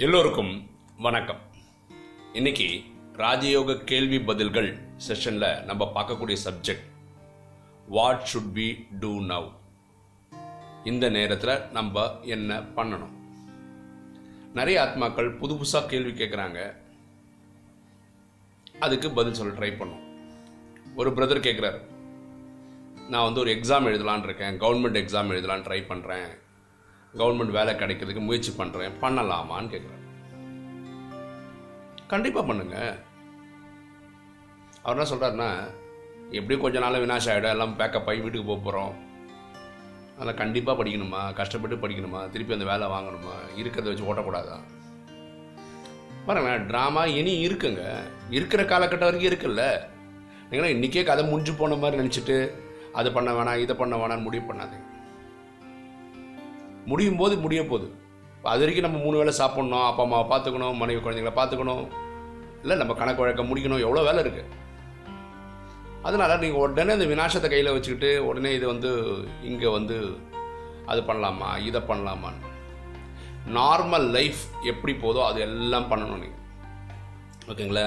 எல்லோருக்கும் வணக்கம். இன்னைக்கு ராஜயோக கேள்வி பதில்கள் செஷனில் நம்ம பார்க்கக்கூடிய subject what should be do now இந்த நேரத்தில் நம்ம என்ன பண்ணணும்? நிறைய ஆத்மாக்கள் புது புதுசாக கேள்வி கேட்குறாங்க அதுக்கு பதில் சொல்ல ட்ரை பண்ணும் ஒரு பிரதர் கேட்குறாரு நான் வந்து ஒரு எக்ஸாம் எழுதலான் இருக்கேன். கவர்மெண்ட் எக்ஸாம் எழுதலான்னு ட்ரை பண்ணுறேன் கவர்மெண்ட் வேலை கிடைக்கிறதுக்கு முயற்சி பண்ணுறேன் பண்ணலாமான்னு கேட்குறேன் கண்டிப்பாக பண்ணுங்க. அவர் என்ன சொல்கிறாருன்னா எப்படியும் கொஞ்ச நாள் வினாஷ் ஆகிடும் எல்லாம் பேக்கப் ஆகி வீட்டுக்கு போக போகிறோம் அதெல்லாம் கண்டிப்பாக படிக்கணுமா? கஷ்டப்பட்டு படிக்கணுமா? திருப்பி அந்த வேலை வாங்கணுமா? இருக்கிறத வச்சு ஓட்டக்கூடாதா? பாருங்களேன் ட்ராமா இனி இருக்குங்க. இருக்கிற காலகட்டம் வரைக்கும் இருக்குல்ல. நீங்களா இன்றைக்கே கதை முடிஞ்சு போன மாதிரி நினச்சிட்டு அதை பண்ண வேணாம் இதை பண்ண வேணாம்னு முடிவு பண்ணாதீங்க. முடியும் போது முடிய போகுது. அது வரைக்கும் நம்ம மூணு வேளை சாப்பிட்ணும் அப்பா அம்மாவை பார்த்துக்கணும் மனைவி குழந்தைங்களை பார்த்துக்கணும். இல்லை நம்ம கணக்கு வழக்கம் முடிக்கணும் எவ்வளோ வேலை இருக்குது அதனால் நீங்கள் உடனே இந்த வினாசத்தை கையில் வச்சுக்கிட்டு உடனே இது வந்து இங்கே வந்து அது பண்ணலாமா இதை பண்ணலாமான்னு. நார்மல் லைஃப் எப்படி போதோ அது எல்லாம் பண்ணணும் நீங்கள் ஓகேங்களா?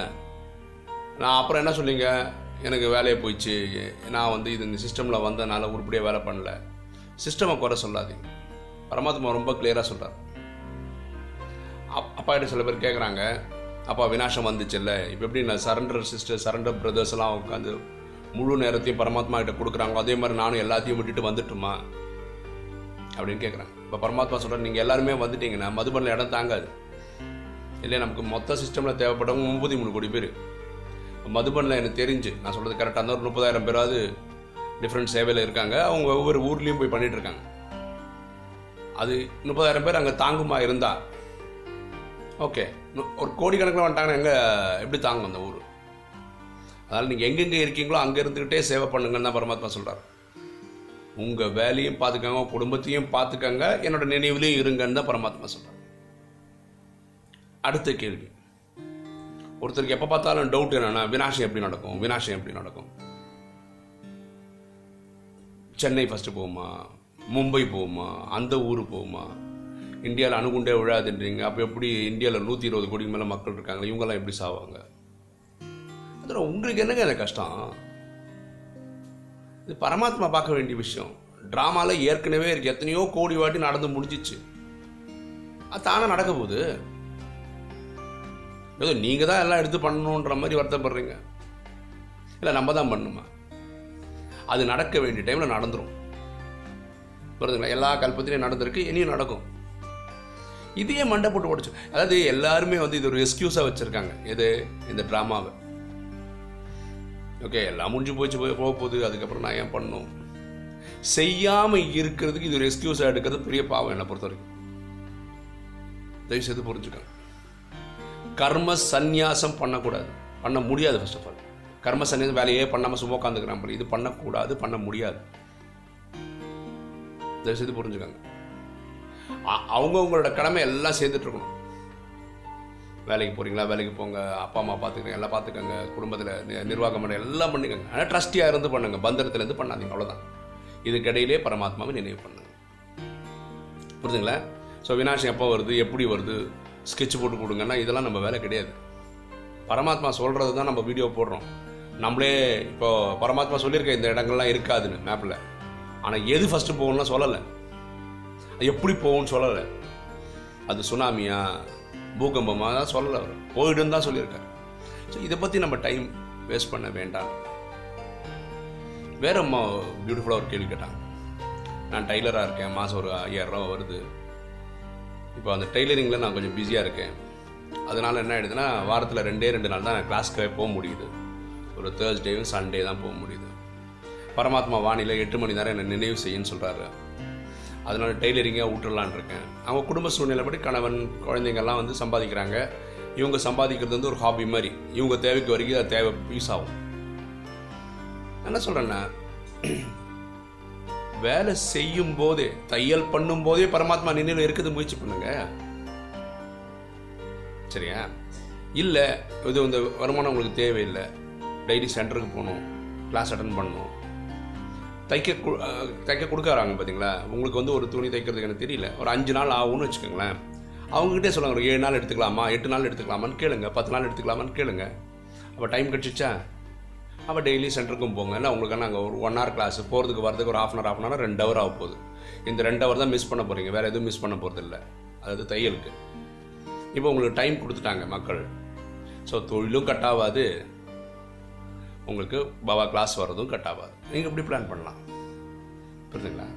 நான் அப்புறம் என்ன சொல்லிங்க எனக்கு வேலையை போயிடுச்சு. நான் வந்து இது இந்த சிஸ்டமில் வந்ததுனால உருப்படியாக வேலை பண்ணல. சிஸ்டமை குறை சொல்லாதீங்க. பரமாத்மா ரொம்ப கிளியராக சொல்கிறார் அப்பா கிட்ட சில பேர் கேட்குறாங்க அப்பா வினாசம் வந்துச்சுல்ல. இப்போ எப்படி நான் சரண்டர் சிஸ்டர் சரண்டர் பிரதர்ஸ் எல்லாம் உட்காந்து முழு நேரத்தையும் பரமாத்மா கிட்ட கொடுக்குறாங்க அதே மாதிரி நானும் எல்லாத்தையும் விட்டுட்டு வந்துட்டுமா? அப்படின்னு கேட்குறாங்க இப்போ பரமாத்மா சொல்கிறேன் நீங்கள் எல்லாருமே வந்துட்டீங்கன்னா மதுபனில் இடம் தாங்காது. இல்லை நமக்கு மொத்த சிஸ்டமில் தேவைப்பட்டவங்க முப்பத்தி மூணு கோடி பேர். மதுபனில் எனக்கு தெரிஞ்சு நான் சொல்கிறது கரெக்டாக இருந்தால் ஒரு முப்பதாயிரம் பேராவது டிஃப்ரெண்ட் சேவையில் இருக்காங்க. அவங்க ஒவ்வொரு ஊர்லேயும் போய் பண்ணிகிட்டு இருக்காங்க. அது முப்பதாயிரம் பேர் அங்கே தாங்குமா இருந்தா? ஓகே ஒரு கோடிக்கணக்கில் வந்துட்டாங்கன்னா எங்கே எப்படி தாங்கும் அந்த ஊர்? அதனால் நீங்கள் எங்கெங்கே இருக்கீங்களோ அங்கே இருந்துக்கிட்டே சேவை பண்ணுங்கன்னு தான் பரமாத்மா சொல்கிறார் உங்கள் வேலையும் பார்த்துக்கங்க குடும்பத்தையும் பார்த்துக்கங்க என்னோட நினைவுலையும் இருங்கன்னு தான் பரமாத்மா சொல்கிறார் அடுத்த கேள்வி. ஒருத்தருக்கு எப்போ பார்த்தாலும் டவுட் என்னென்னா வினாசம் எப்படி நடக்கும்? வினாசம் எப்படி நடக்கும்? சென்னை ஃபஸ்ட்டு போகுமா? மும்பை போகுமா அந்த ஊர் போகுமா இந்தியாவில் அணுகுண்டே விழாதுன்றீங்க. அப்போ எப்படி இந்தியாவில் நூற்றி இருபது கோடிக்கு மேலே மக்கள் இருக்காங்க இவங்கெல்லாம் எப்படி சாவாங்க? அதில் உங்களுக்கு என்னங்க அந்த கஷ்டம்? இது பரமாத்மா பார்க்க வேண்டிய விஷயம். ட்ராமாவில் ஏற்கனவே இருக்கு. எத்தனையோ கோடி வாட்டி நடந்து முடிஞ்சிச்சு. அது தானே நடக்க போகுது? ஏதோ நீங்கள் தான் எல்லாம் எடுத்து பண்ணணுன்ற மாதிரி வருத்தப்படுறீங்க. இல்லை நம்ம தான் பண்ணணுமா அது நடக்க வேண்டிய டைமில் நடந்துடும் புரியுதுங்களா எல்லா கல்பத்திலையும் நடந்திருக்கு இனியும் நடக்கும். இதையே மண்டை போட்டு உடச்சு அதாவது எல்லாருமே வந்து இது ஒரு எக்ஸ்கியூஸாக வச்சுருக்காங்க. எது? இந்த ட்ராமாவை ஓகே எல்லாம் முடிஞ்சு போச்சு போய் போக போகுது. அதுக்கப்புறம் நான் ஏன் பண்ணும் செய்யாமல் இருக்கிறதுக்கு இது ஒரு எக்ஸ்கியூஸாக எடுக்கிறது பெரிய பாவம் என்னை பொறுத்த வரைக்கும் தயவு செய்து புரிஞ்சுக்கோங்க. கர்ம சந்நியாசம் பண்ணக்கூடாது. பண்ண முடியாது ஃபர்ஸ்ட் ஆஃப் ஆல் கர்ம சந்நியாசம் வேலையே பண்ணாமல் சும்மா உட்காந்துக்கிறான் இது பண்ணக்கூடாது பண்ண முடியாது. தயவுசெய்து புரிஞ்சுக்கோங்க. அவங்கவுங்களோட கடமை எல்லாம் சேர்ந்துட்டு இருக்கணும் வேலைக்கு போகிறீங்களா வேலைக்கு போங்க. அப்பா அம்மா பார்த்துக்கங்க எல்லாம் பார்த்துக்கங்க குடும்பத்தில் நிர்வாகம் பண்ண எல்லாம் பண்ணிக்கோங்க. ஆனால் ட்ரஸ்டியாக இருந்து பண்ணுங்க. பந்தரத்துலேருந்து பண்ணாதீங்க. அவ்வளோதான் இதுக்கிடையிலே பரமாத்மாவை நினைவு பண்ணுங்க. புரிஞ்சுங்களா? ஸோ வினாசம் எப்போ வருது? எப்படி வருது? ஸ்கெட்ச் போட்டு கொடுங்கன்னா இதெல்லாம் நம்ம வேலை கிடையாது. பரமாத்மா சொல்கிறது தான் நம்ம வீடியோ போடுறோம். நம்மளே இப்போது பரமாத்மா சொல்லியிருக்க இந்த இடங்கள்லாம் இருக்காதுன்னு மேப்பில் ஆனால் எது ஃபஸ்ட்டு போகணும்னா சொல்லலை. எப்படி போகும்னு சொல்லலை. அது சுனாமியா பூகம்பமாக தான் சொல்லலை அவர். போயிடுன்னு தான் சொல்லியிருக்காரு. ஸோ இதை பற்றி நம்ம டைம் வேஸ்ட் பண்ண வேண்டாம். வேற அம்மா பியூட்டிஃபுல்லாக ஒரு கேள்வி கேட்டாங்க. நான் டைலராக இருக்கேன் மாதம் ஒரு ஐயாயிரரூவா வருது. இப்போ அந்த டெய்லரிங்கில் நான் கொஞ்சம் பிஸியாக இருக்கேன். அதனால் என்ன ஆகிடுதுன்னா வாரத்தில் ரெண்டே ரெண்டு நாள் தான் நான் கிளாஸ்க்கு போக முடியுது. ஒரு தேர்ஸ்டேவும் சண்டே தான் போக முடியுது. பரமாத்மா வானிலை எட்டு மணி நேரம் என்னை நினைவு செய்யுன்னு சொல்கிறாரு அதனால டெய்லரிங்காக விட்டுடலான் இருக்கேன். அவங்க குடும்ப சூழ்நிலைப்படி கணவன் குழந்தைங்கள்லாம் வந்து சம்பாதிக்கிறாங்க. இவங்க சம்பாதிக்கிறது வந்து ஒரு ஹாபி மாதிரி. இவங்க தேவைக்கு வரைக்கும் அது தேவை யூஸ் ஆகும். என்ன சொல்கிறேன்னா வேலை செய்யும் போதே தையல் பண்ணும் போதே பரமாத்மா நினைவில் இருக்குது முயற்சி பண்ணுங்க. சரியா? இல்லை இது இந்த வருமானம் உங்களுக்கு தேவையில்லை. டெய்லி சென்டருக்கு போகணும். கிளாஸ் அட்டன் பண்ணணும். தைக்க கு- தைக்க கொடுக்கறாங்க பார்த்தீங்களா உங்களுக்கு வந்து ஒரு துணி தைக்கிறதுக்கு எனக்கு தெரியல. ஒரு அஞ்சு நாள் ஆகும்னு வச்சுக்கோங்களேன். அவங்ககிட்டே சொல்லுவாங்க ஒரு ஏழு நாள் எடுத்துக்கலாமா? எட்டு நாள் எடுத்துக்கலாமான்னு கேளுங்க. பத்து நாள் எடுத்துக்கலாமான்னு கேளுங்க. அப்போ டைம் கிடச்சிச்சா? அப்போ டெய்லி சென்டருக்கும் போங்க. இல்லை உங்களுக்கு நாங்கள் ஒரு ஒன் ஹவர் கிளாஸ் போகிறதுக்கு வரதுக்கு ஒரு half an hour half an ரெண்டு ஹவர் ஆக போகுது. இந்த ரெண்டு ஹவர் தான் மிஸ் பண்ண போகிறீங்க வேறு எதுவும் மிஸ் பண்ண போகிறது இல்லை அதாவது தையலுக்கு. இப்போ உங்களுக்கு டைம் கொடுத்துட்டாங்க மக்கள். ஸோ தொழிலும் கட் ஆகாது உங்களுக்கு பாபா கிளாஸ் வர்றதும் கட் ஆகாது. நீங்கள் இப்படி பிளான் பண்ணலாம். புரியுதுங்களா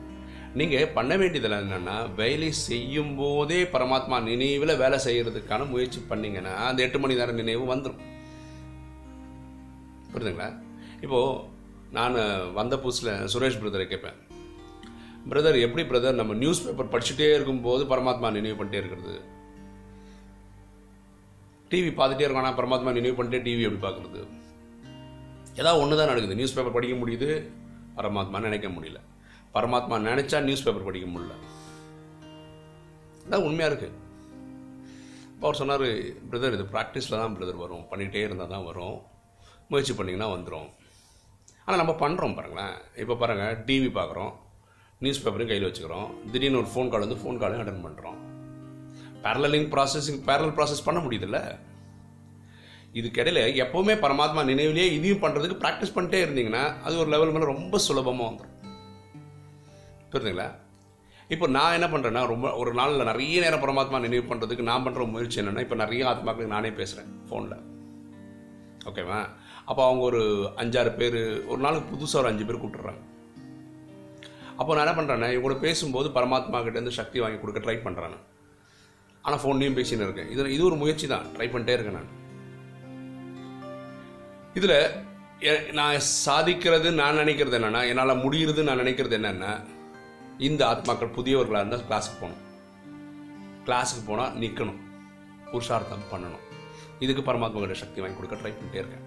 நீங்கள் பண்ண வேண்டியதில் என்னென்னா வேலை செய்யும் போதே பரமாத்மா நினைவில் வேலை செய்கிறதுக்கான முயற்சி பண்ணீங்கன்னா அந்த எட்டு மணி நேரம் நினைவு வந்துடும் புரியுதுங்களா இப்போது நான் வந்த புதுசில் சுரேஷ் பிரதரை கேட்பேன் பிரதர் எப்படி பிரதர் நம்ம நியூஸ் பேப்பர் படிச்சுட்டே இருக்கும்போது பரமாத்மா நினைவு பண்ணிட்டே இருக்கிறது. டிவி பார்த்துட்டே இருக்கோம் ஆனால் பரமாத்மா நினைவு பண்ணிட்டே டிவி எப்படி பார்க்குறது? ஏதாவது ஒன்று தான் நடக்குது. நியூஸ் பேப்பர் படிக்க முடியுது. பரமாத்மா நினைக்க முடியல. பரமாத்மா நினைச்சா நியூஸ் பேப்பர் படிக்க முடியல. அதான் உண்மையாக இருக்குது இப்போ அவர் சொன்னார் பிரதர் இது ப்ராக்டிஸில் தான் பிரதர் வரும். பண்ணிகிட்டே இருந்தால் தான் வரும். முயற்சி பண்ணிங்கன்னா வந்துடும் ஆனால் நம்ம பண்ணுறோம் பாருங்களேன். இப்போ பாருங்கள் டிவி பார்க்குறோம் நியூஸ் பேப்பரையும் கையில் வச்சுக்கிறோம். திடீர்னு ஒரு ஃபோன் கால் வந்து ஃபோன் காலையும் அட்டன் பண்ணுறோம் பேரலிங் ப்ராசஸிங் பேரல் ப்ராசஸ் பண்ண முடியுதுல்ல? இதுக்கிடையில் எப்போவுமே பரமாத்மா நினைவிலேயே இதையும் பண்ணுறதுக்கு ப்ராக்டிஸ் பண்ணிட்டே இருந்தீங்கன்னா அது ஒரு லெவல் மேலே ரொம்ப சுலபமாக வந்துடும் புரியுதுங்களா இப்போ நான் என்ன பண்ணுறேன்னா ரொம்ப ஒரு நாளில் நிறைய நேரம் பரமாத்மா நினைவு பண்ணுறதுக்கு நான் பண்ணுற முயற்சி என்னென்னா இப்போ நிறைய ஆத்மாக்களுக்கு நானே பேசுகிறேன் ஃபோனில் ஓகேவா அப்போ அவங்க ஒரு அஞ்சாறு பேர் ஒரு நாளுக்கு புதுசாக ஒரு அஞ்சு பேர் கூப்பிட்டுறாங்க. அப்போ நான் என்ன பண்ணுறேன்னா இவங்களோட பேசும்போது பரமாத்மா கிட்டேருந்து சக்தி வாங்கி கொடுக்க ட்ரை பண்ணுறேன் ஆனால் ஃபோன்லேயும் பேசின்னு இருக்கேன். இது இது ஒரு முயற்சி தான். ட்ரை பண்ணிட்டே இருக்கேன் நான். இதில் நான் சாதிக்கிறது நான் நினைக்கிறது என்னென்னா என்னால் முடிகிறது நான் நினைக்கிறது என்னென்னா இந்த ஆத்மாக்கள் புதியவர்களாக இருந்தால் கிளாஸுக்கு போகணும். கிளாஸுக்கு போனால் நிற்கணும் புருஷார்த்தம் பண்ணணும். இதுக்கு பரமாத்மா கிட்ட சக்தி வாங்கி கொடுக்க ட்ரை பண்ணிட்டே இருக்கேன்.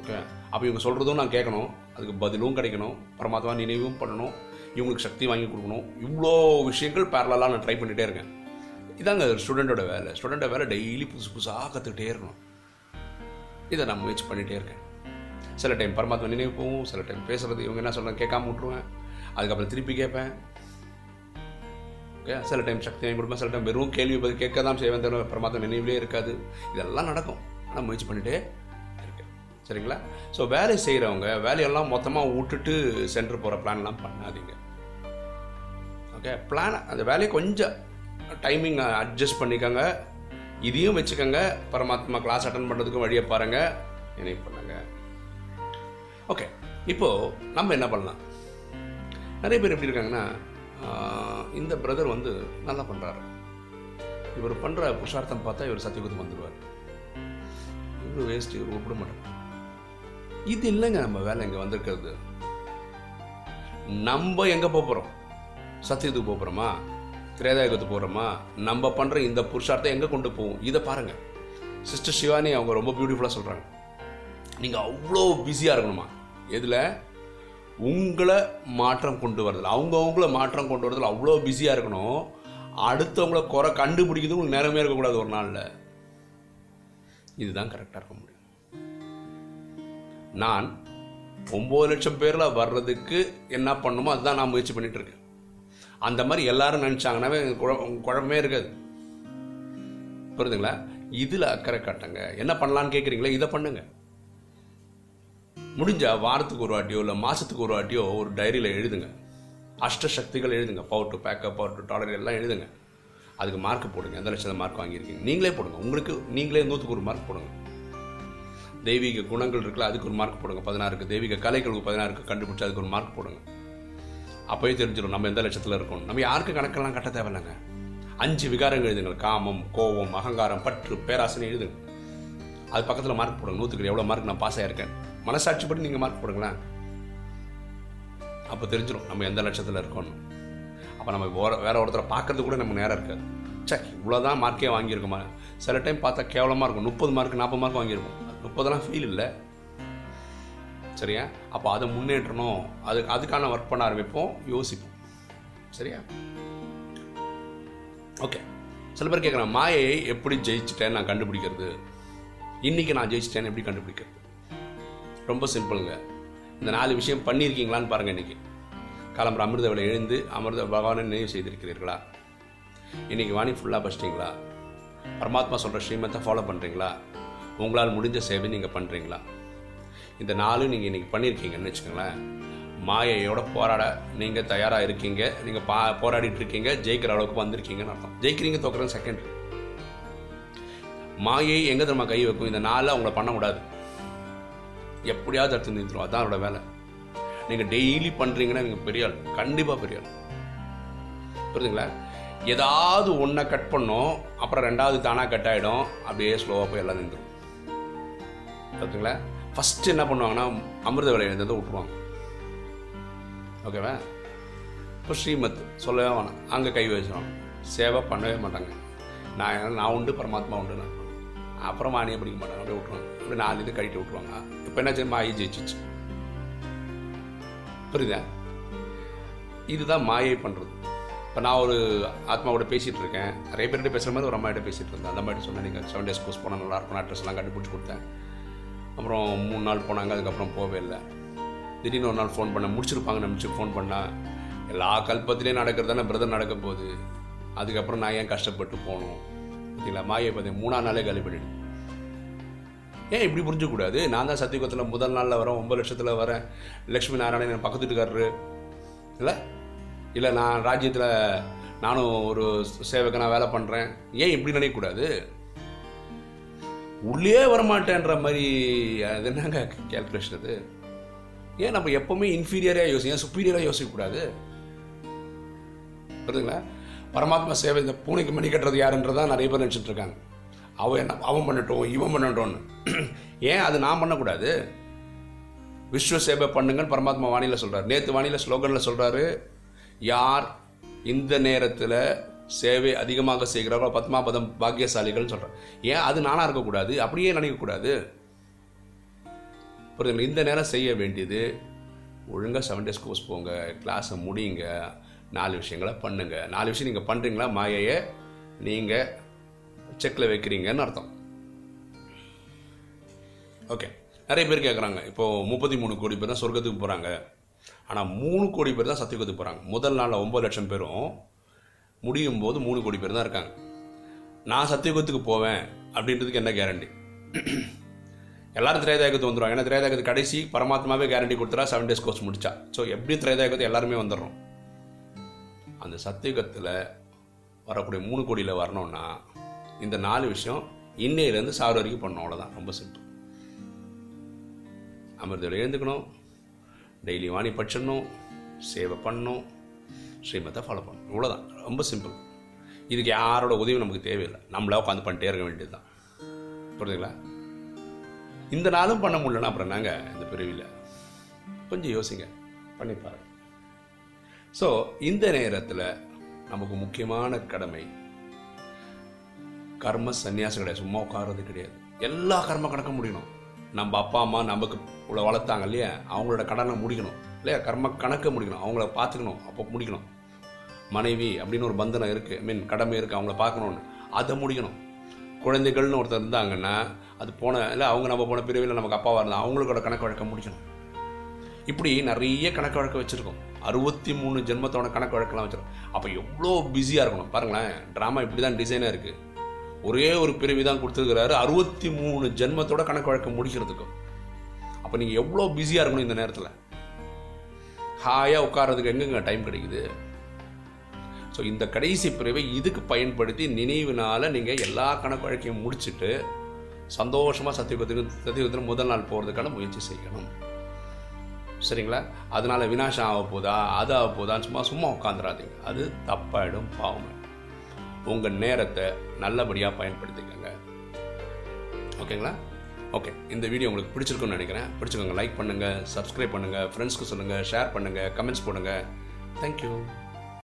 ஓகே அப்போ இவங்க சொல்கிறதும் நான் கேட்கணும். அதுக்கு பதிலும் கிடைக்கணும். பரமாத்மா நினைவும் பண்ணணும். இவங்களுக்கு சக்தி வாங்கி கொடுக்கணும். இவ்வளோ விஷயங்கள் பேரலாக நான் ட்ரை பண்ணிகிட்டே இருக்கேன். இதாங்க ஸ்டூடெண்ட்டோட வேலை. ஸ்டூடெண்ட்டோட வேலை டெய்லி புதுசு புதுசாக கற்றுக்கிட்டே இருக்கணும். இதை நான் முயற்சி பண்ணிகிட்டே இருக்கேன். சில டைம் பரமாத்மா நினைவு போகும் சில டைம் பேசுகிறது இவங்க என்ன சொல்கிறாங்க கேட்காம விட்ருவேன் அதுக்கப்புறம் திருப்பி கேட்பேன். ஓகே சில டைம் சக்தி வாங்கி கொடுப்பேன் சில டைம் வெறும் கேள்வி பதில் கேட்க தான் செய்வேன் தவிர பரமாத்மா நினைவிலே இருக்காது. இதெல்லாம் நடக்கும். ஆனால் முயற்சி பண்ணிகிட்டே இருக்கேன். சரிங்களா? ஸோ வேலை செய்கிறவங்க வேலையெல்லாம் மொத்தமாக விட்டுட்டு சென்டர் போகிற பிளான்லாம் பண்ணாதீங்க. ஓகே பிளான் அந்த வேலையை கொஞ்சம் டைமிங் அட்ஜஸ்ட் பண்ணிக்கோங்க. இதையும் வச்சுக்கோங்க. பரமாத்மா கிளாஸ் அட்டன் பண்ணுறதுக்கும் வழியை பாருங்கள் நினைவு பண்ணுங்க. ஓகே இப்போது நம்ம என்ன பண்ணலாம்? நிறைய பேர் எப்படி இருக்காங்கன்னா இந்த பிரதர் வந்து நல்லா பண்ணுறாரு இவர் பண்ணுற புருஷார்த்தம் பார்த்தா இவர் சத்தியகுதம் வந்துடுவார் இவர் வேஸ்ட் இவர் ஒப்பிட மாட்டார். இது இல்லைங்க நம்ம வேலை இங்கே வந்திருக்கிறது. நம்ம எங்கே போகிறோம் சத்தியத்துக்கு போகிறோமா திரேதாயுகத்து போகிறோமா நம்ம பண்ணுற இந்த புருஷார்த்தம் எங்கே கொண்டு போவோம் இதை பாருங்கள் சிஸ்டர் சிவானி அவங்க ரொம்ப பியூட்டிஃபுல்லாக சொல்கிறாங்க நீங்கள் அவ்வளோ பிஸியாக இருக்கணுமா? எதில்? உங்களை மாற்றம் கொண்டு வரதில். அவங்கவுங்கள மாற்றம் கொண்டு வரதில் அவ்வளோ பிஸியாக இருக்கணும். அடுத்தவங்கள குறை கண்டுபிடிக்கிறது உங்களுக்கு நேரமே இருக்கக்கூடாது ஒரு நாளில். இதுதான் கரெக்டாக இருக்க முடியும். நான் ஒம்பது லட்சம் பேரில் வர்றதுக்கு என்ன பண்ணுமோ அதுதான் நான் முயற்சி பண்ணிகிட்ருக்கேன் இருக்கேன். அந்த மாதிரி எல்லாரும் நினச்சாங்கன்னாவே குழப்பமே இருக்காது. புரியுதுங்களா? இதில் அக்கறை காட்டுங்க. என்ன பண்ணலான்னு கேட்குறீங்களா இதை பண்ணுங்க. முடிஞ்சா வாரத்துக்கு ஒரு வாட்டியோ இல்லை மாதத்துக்கு ஒரு வாட்டியோ ஒரு டைரியில் எழுதுங்க. அஷ்ட சக்திகள் எழுதுங்க. Power to backup power to dollar எல்லாம் எழுதுங்க. அதுக்கு மார்க் போடுங்க. எந்த லட்சம் மார்க் வாங்கியிருக்கீங்க? நீங்களே போடுங்க. உங்களுக்கு நீங்களே நூற்றுக்கு ஒரு மார்க் போடுங்க. தெய்வீக குணங்கள் இருக்குல்ல அதுக்கு ஒரு மார்க் போடுங்க. பதினாறுக்கு தெய்வீக கலைகளுக்கு பதினாறுக்கு கண்டுபிடிச்சி அதுக்கு ஒரு மார்க் போடுங்க. அப்போயே தெரிஞ்சிடும் நம்ம எந்த லட்சத்தில் இருக்கோம். நம்ம யாருக்கு கணக்கெல்லாம் கட்ட தேவையில்லைங்க. அஞ்சு விகாரங்கள் எழுதுங்க காமம் கோபம் அகங்காரம் பற்று பேராசனை எழுதுங்க அது பக்கத்தில் மார்க் போடுங்க. நூற்றுக்கு எவ்வளோ மார்க் நான் பாஸ் மனசாட்சி படி நீங்கள் மார்க் போடுங்களேன். அப்போ தெரிஞ்சிடும் நம்ம எந்த லட்சத்தில் இருக்கோம்னு அப்போ நம்ம வேற ஒருத்தரை பார்க்கறது கூட நமக்கு நேரம் இருக்காது. சே இவ்வளோதான் மார்க்கே வாங்கியிருக்கோமா? சில டைம் பார்த்தா கேவலமாக இருக்கும். முப்பது மார்க் நாற்பது மார்க் வாங்கியிருக்கோம் முப்பதெல்லாம் ஃபீல் இல்லை. சரியா? அப்போ அதை முன்னேற்றணும். அது அதுக்கான ஒர்க் பண்ண ஆரம்பிப்போம் யோசிப்போம். சரியா? ஓகே சில பேர் கேட்குறேன் மாயை எப்படி ஜெயிச்சிட்டேன் நான் கண்டுபிடிக்கிறது? இன்றைக்கி நான் ஜெயிச்சிட்டேன்னு எப்படி கண்டுபிடிக்கிறது? ரொம்ப சிம்பிளுங்க இந்த நாலு விஷயம் பண்ணியிருக்கீங்களான்னு பாருங்கள் இன்றைக்கி காலம்பர அமிர்த விலை எழுந்து அமிர்த பகவானை நினைவு செய்திருக்கிறீர்களா? இன்றைக்கி வாணி ஃபுல்லாக படிச்சிட்டிங்களா பரமாத்மா சொல்கிற ஸ்ரீமத்தை ஃபாலோ பண்ணுறீங்களா உங்களால் முடிஞ்ச சேவை நீங்கள் பண்ணுறீங்களா இந்த நாலு நீங்கள் இன்றைக்கி பண்ணியிருக்கீங்கன்னு வச்சுக்கோங்களேன். மாயையோட போராட நீங்கள் தயாராக இருக்கீங்க. நீங்கள் பா போராடிட்டு இருக்கீங்க. ஜெயிக்கிற அளவுக்கு வந்திருக்கீங்கன்னு அர்த்தம். ஜெயிக்கிறீங்க தோக்குறது செகண்ட் மாயை எங்கே தெரியுமா கை வைக்கும்? இந்த நாளில் அவங்கள பண்ணக்கூடாது எப்படியாவது தடுத்து நிறுத்துரும் அதான் அவரோட வேலை. நீங்கள் டெய்லி பண்ணுறீங்கன்னா நீங்கள் பெரிய ஆள். கண்டிப்பாக பெரிய ஆள். புரியுதுங்களா? ஏதாவது ஒன்றை கட் பண்ணோம் அப்புறம் ரெண்டாவது தானாக கட் ஆகிடும் அப்படியே ஸ்லோவாக போய் எல்லாம் நின்றுடும். பார்த்துங்களா ஃபஸ்ட்டு என்ன பண்ணுவாங்கன்னா அமிர்த வேலை எழுந்ததை விட்டுருவாங்க ஓகேவா இப்போ ஸ்ரீமத் சொல்லவே வேணாம். அங்கே கை வச்சிடும் சேவை பண்ணவே மாட்டாங்க. நான் நான் உண்டு பரமாத்மா உண்டு நான் அப்புறம் மானியம் பிடிக்க மாட்டாங்க. அப்படியே விட்டுருவாங்க அப்படி நாலு இது கழிட்டு விட்டுருவாங்க இப்போ என்ன செய்ய மாயை ஜெயிச்சிச்சு. புரியுதா? இதுதான் மாயை பண்ணுறது இப்போ நான் ஒரு ஆத்மாவோட பேசிகிட்டு இருக்கேன். நிறைய பேர்கிட்ட பேசுகிற மாதிரி ஒரு அம்மாகிட்ட பேசிகிட்டு இருந்தேன். அந்த மாதிரி சொன்னேன் நீங்கள் செவன் டேஸ் கோர்ஸ் போனால் நல்லாயிருக்கும் அட்ரஸ்லாம் கண்டுபிடிச்சி கொடுத்தேன். அப்புறம் மூணு நாள் போனாங்க அதுக்கப்புறம் போகவே இல்லை. திடீர்னு ஒரு நாள் ஃபோன் பண்ண முடிச்சிருப்பாங்க நினச்சி ஃபோன் பண்ணால் எல்லா கல்பத்திலையும் நடக்கிறது தானே பிரதர் நடக்க போகுது. அதுக்கப்புறம் நான் ஏன் கஷ்டப்பட்டு போகணும் பார்த்தீங்களா மாயை பார்த்தீங்க மூணாம் நாளே காலி பண்ணிடு ஏன் இப்படி புரிஞ்சக்கூடாது நான் தான் சத்தியகுத்தில் முதல் நாளில் வரேன் ஒம்பது லட்சத்தில் வரேன் லக்ஷ்மி நாராயணன் என் பக்கத்து வீட்டுக்காரரு இல்லை? இல்லை நான் ராஜ்யத்தில் நானும் ஒரு சேவகனாக வேலை பண்ணுறேன் ஏன் இப்படி நினைக்கக்கூடாது? உள்ளே வரமாட்டேன்ற மாதிரி அது என்னங்க கேல்குலேஷன் அது? ஏன் நம்ம எப்பவுமே இன்ஃபீரியராக யோசி ஏன் சுப்பீரியராக யோசிக்கக்கூடாது? புரியுதுங்களா? பரமாத்மா சேவை இந்த பூனைக்கு மணி கட்டுறது யாருன்றதான் நிறைய பேர் நினச்சிட்டு இருக்காங்க. அவன் என்ன அவன் பண்ணட்டும் இவன் பண்ணட்டோன்னு ஏன் அது நான் பண்ணக்கூடாது? விஸ்வ சேவை பண்ணுங்கன்னு பரமாத்மா வாணியில் சொல்கிறார் நேற்று வாணியில் ஸ்லோகனில் சொல்கிறாரு யார் இந்த நேரத்தில் சேவை அதிகமாக செய்கிறார்களோ பத்மாபதம் பாக்கியசாலிகள்னு சொல்கிறேன் ஏன்? அது நானாக இருக்கக்கூடாது. அப்படியே நினைக்கக்கூடாது. புரியுதுங்களா? இந்த நேரம் செய்ய வேண்டியது ஒழுங்காக செவன் டேஸ் கோர்ஸ் போங்க கிளாஸை முடியுங்க நாலு விஷயங்களை பண்ணுங்கள் நாலு விஷயம் நீங்கள் பண்ணுறீங்களா மாயையை நீங்கள் செக்கில் வைக்கிறீங்கன்னு அர்த்தம். ஓகே நிறைய பேர் கேட்குறாங்க இப்போது முப்பத்தி மூணு கோடி பேர் தான் சொர்க்கத்துக்கு போகிறாங்க ஆனால் மூணு கோடி பேர் தான் சத்தியத்துக்கு போகிறாங்க முதல் நாளில் ஒம்பது லட்சம் பேரும் முடியும் போது மூணு கோடி பேர் தான் இருக்காங்க. நான் சத்தியகுத்துக்கு போவேன் அப்படின்றதுக்கு என்ன கேரண்டி எல்லாரும் திரேதாயகத்து வந்துடுவாங்க ஏன்னா திரேதாயகத்து கடைசி பரமாத்மாவே கேரண்டி கொடுத்துறா செவன் டேஸ் கோர்ஸ் முடிச்சா. ஸோ எப்படி திரேதாயகத்து எல்லாருமே வந்துடுறோம்? அந்த சத்தியுகத்தில் வரக்கூடிய மூணு கோடியில் வரணும்னா இந்த நாலு விஷயம் இன்னையிலேருந்து சாறு வரைக்கும் பண்ணோம் அவ்வளோதான் ரொம்ப சிம்பிள் அமிர்தத்தில் எழுந்துக்கணும். டெய்லி வாணி படிச்சிடணும் சேவை பண்ணணும். ஸ்ரீமத்தை ஃபாலோ பண்ணணும். இவ்வளோதான் ரொம்ப சிம்பிள் இதுக்கு யாரோட உதவி நமக்கு தேவையில்லை. நம்மளே உட்காந்து பண்ணிட்டே இருக்க வேண்டியது தான் புரியுதுங்களா இந்த நாளும் பண்ண முடியலன்னா அப்புறம் நாங்கள் இந்த பிரிவில்? கொஞ்சம் யோசிங்க. பண்ணி பாருங்க. ஸோ இந்த நேரத்தில் நமக்கு முக்கியமான கடமை கர்ம சன்னியாசம் கிடையாது. சும்மா உட்கார்றது கிடையாது. எல்லா கர்ம கணக்கும் முடியணும். நம்ம அப்பா அம்மா நமக்கு இவ்வளோ வளர்த்தாங்க இல்லையா? அவங்களோட கடனை முடிக்கணும். இல்லையா? கர்ம கணக்கை முடிக்கணும். அவங்கள பார்த்துக்கணும். அப்போ முடிக்கணும். மனைவி அப்படின்னு ஒரு பந்தனம் இருக்குது மீன் கடமை இருக்குது அவங்கள பார்க்கணுன்னு அதை முடிக்கணும். குழந்தைகள்னு ஒருத்தர் இருந்தாங்கன்னா அது போன இல்லை அவங்க நம்ம போன பிரிவில் நமக்கு அப்பாவாக இருந்தால் அவங்களோட கணக்கு வழக்கம் முடிக்கணும். இப்படி நிறைய கணக்கு வழக்கம் வச்சுருக்கோம். அறுபத்தி மூணு ஜென்மத்தோட கணக்கு வழக்கெல்லாம் வச்சுருக்கோம். அப்போ எவ்வளோ பிஸியாக இருக்கணும். பாருங்களேன் ட்ராமா இப்படி தான் டிசைனாக இருக்குது ஒரே ஒரு பிரிவி தான் கொடுத்துருக்கிறாரு. அறுபத்தி மூணு ஜென்மத்தோட கணக்கு வழக்கம் முடிக்கிறதுக்கு அப்போ நீங்கள் எவ்வளோ பிஸியாக இருக்கணும் இந்த நேரத்தில்? ஹாயாக உட்கார்றதுக்கு எங்கெங்க டைம் கிடைக்குது? ஸோ இந்த கடைசி பிரிவை இதுக்கு பயன்படுத்தி நினைவுனால நீங்கள் எல்லா கணக்கு வழக்கையும் முடிச்சுட்டு சந்தோஷமாக சத்தியுகத்துக்கு சத்தியுகத்தில் முதல் நாள் போகிறதுக்கான முயற்சி செய்யணும். சரிங்களா? அதனால வினாசம் ஆக போதா அது ஆக போதான்னு சும்மா சும்மா உட்காந்துடாதீங்க அது தப்பாயிடும் பாவம் உங்கள் நேரத்தை நல்லபடியாக பயன்படுத்திக்கங்க. ஓகேங்களா? ஓகே இந்த வீடியோ உங்களுக்கு பிடிச்சிருக்குன்னு நினைக்கிறேன். பிடிச்சிக்கோங்க லைக் பண்ணுங்கள் சப்ஸ்கிரைப் பண்ணுங்கள் ஃப்ரெண்ட்ஸ்க்கு சொல்லுங்கள் ஷேர் பண்ணுங்கள் கமெண்ட்ஸ் போடுங்கள் தேங்க்யூ